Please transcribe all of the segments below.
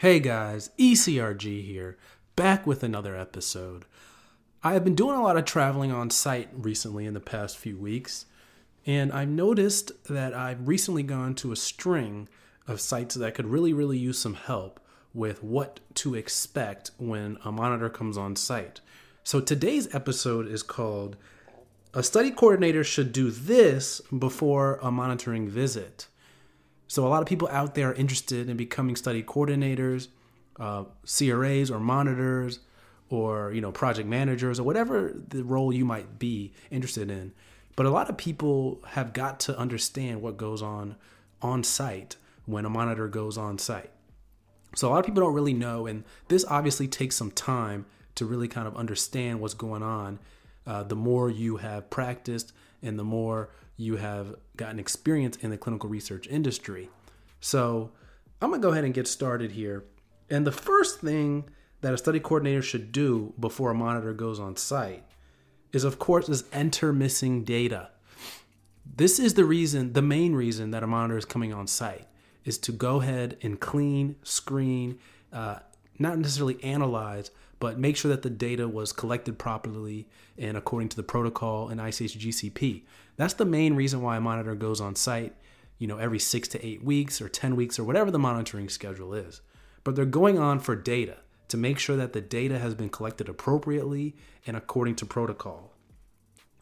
Hey guys, ECRG here, back with another episode. I have been doing a lot of traveling on site recently in the past few weeks, and I've noticed that I've recently gone to a string of sites that could really, really use some help with what to expect when a monitor comes on site. So today's episode is called A Study Coordinator Should Do This Before a Monitoring Visit. So a lot of people out there are interested in becoming study coordinators, uh, CRAs or monitors, or you know project managers or whatever the role you might be interested in. But a lot of people have got to understand what goes on on site when a monitor goes on site. So a lot of people don't really know, and this obviously takes some time to really kind of understand what's going on. Uh, the more you have practiced and the more you have gotten experience in the clinical research industry. So I'm to go ahead and get started here. And the first thing that a study coordinator should do before a monitor goes on site is of course is enter missing data. This is the reason, the main reason that a monitor is coming on site is to go ahead and clean, screen, uh, not necessarily analyze, but make sure that the data was collected properly and according to the protocol and ICH GCP. That's the main reason why a monitor goes on site, you know, every six to eight weeks or 10 weeks or whatever the monitoring schedule is. But they're going on for data to make sure that the data has been collected appropriately and according to protocol.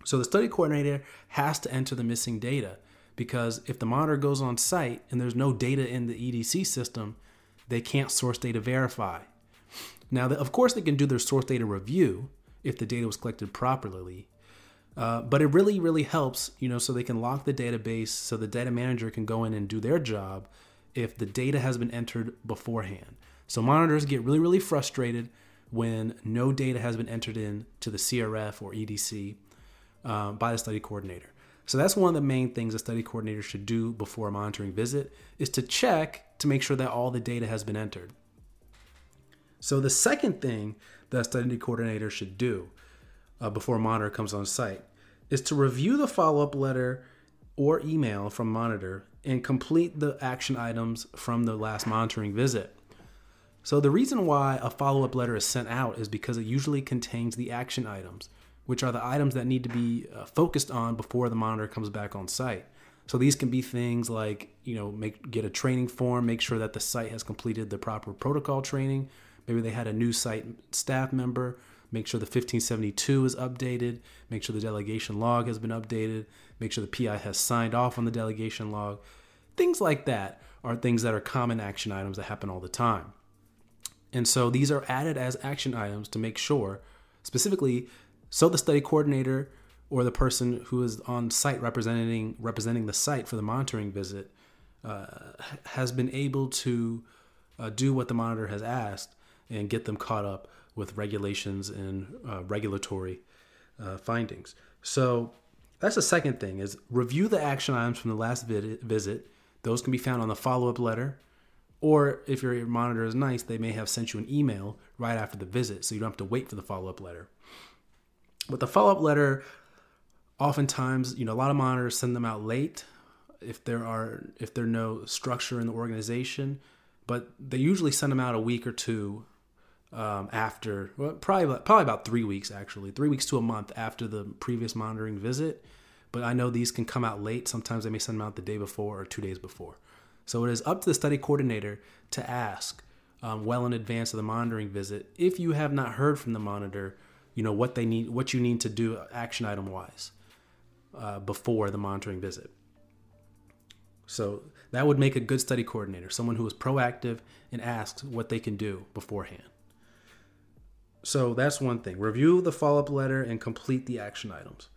So the study coordinator has to enter the missing data because if the monitor goes on site and there's no data in the EDC system, they can't source data verify. Now, of course, they can do their source data review if the data was collected properly. Uh, but it really, really helps, you know, so they can lock the database so the data manager can go in and do their job if the data has been entered beforehand. So monitors get really, really frustrated when no data has been entered in to the CRF or EDC uh, by the study coordinator. So that's one of the main things a study coordinator should do before a monitoring visit is to check to make sure that all the data has been entered. So the second thing that a study coordinator should do uh, before a monitor comes on site is to review the follow-up letter or email from monitor and complete the action items from the last monitoring visit. So the reason why a follow-up letter is sent out is because it usually contains the action items, which are the items that need to be uh, focused on before the monitor comes back on site. So these can be things like, you know, make get a training form, make sure that the site has completed the proper protocol training, Maybe they had a new site staff member. Make sure the 1572 is updated. Make sure the delegation log has been updated. Make sure the PI has signed off on the delegation log. Things like that are things that are common action items that happen all the time. And so these are added as action items to make sure, specifically, so the study coordinator or the person who is on site representing representing the site for the monitoring visit uh, has been able to uh, do what the monitor has asked and get them caught up with regulations and uh, regulatory uh, findings. So that's the second thing is review the action items from the last vid- visit. Those can be found on the follow-up letter, or if your monitor is nice, they may have sent you an email right after the visit, so you don't have to wait for the follow-up letter. But the follow-up letter, oftentimes, you know, a lot of monitors send them out late if there are if there's no structure in the organization, but they usually send them out a week or two um, after well, probably probably about three weeks actually, three weeks to a month after the previous monitoring visit. But I know these can come out late. Sometimes they may send them out the day before or two days before. So it is up to the study coordinator to ask um, well in advance of the monitoring visit if you have not heard from the monitor, you know what they need, what you need to do action item wise uh, before the monitoring visit. So that would make a good study coordinator, someone who is proactive and asks what they can do beforehand. So that's one thing. Review the follow up letter and complete the action items.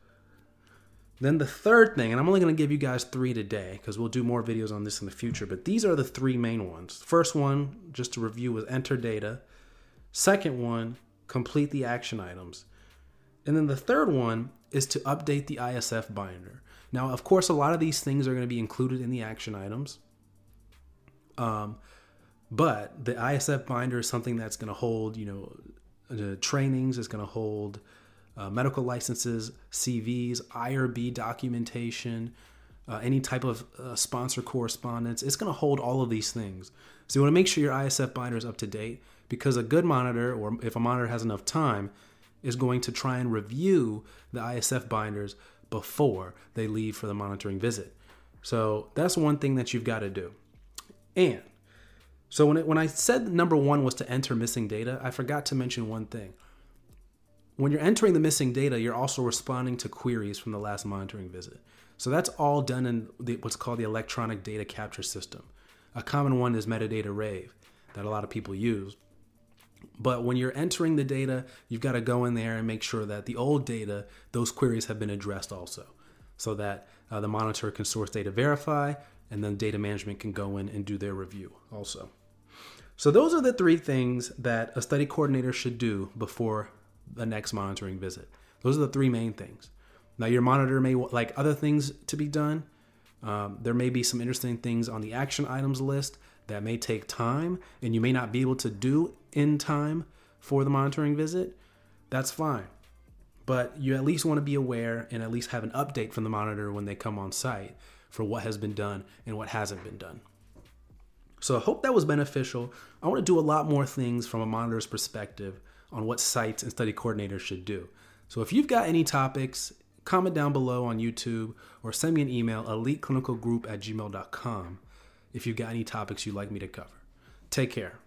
Then the third thing, and I'm only going to give you guys three today because we'll do more videos on this in the future, but these are the three main ones. First one, just to review, was enter data. Second one, complete the action items. And then the third one is to update the ISF binder. Now, of course, a lot of these things are going to be included in the action items. Um, but the ISF binder is something that's going to hold, you know, the trainings, it's going to hold uh, medical licenses, CVs, IRB documentation, uh, any type of uh, sponsor correspondence. It's going to hold all of these things. So you want to make sure your ISF binder is up to date because a good monitor, or if a monitor has enough time, is going to try and review the ISF binders before they leave for the monitoring visit. So that's one thing that you've got to do. And so when it, when I said number one was to enter missing data, I forgot to mention one thing. When you're entering the missing data, you're also responding to queries from the last monitoring visit. So that's all done in the, what's called the electronic data capture system. A common one is Medidata Rave that a lot of people use. But when you're entering the data, you've got to go in there and make sure that the old data, those queries have been addressed also, so that uh, the monitor can source data verify, and then data management can go in and do their review also. So those are the three things that a study coordinator should do before the next monitoring visit. Those are the three main things. Now your monitor may like other things to be done. Um, there may be some interesting things on the action items list that may take time and you may not be able to do in time for the monitoring visit. That's fine. But you at least want to be aware and at least have an update from the monitor when they come on site for what has been done and what hasn't been done. So I hope that was beneficial. I want to do a lot more things from a monitor's perspective on what sites and study coordinators should do. So if you've got any topics, comment down below on YouTube or send me an email, eliteclinicalgroup at gmail.com, if you've got any topics you'd like me to cover. Take care.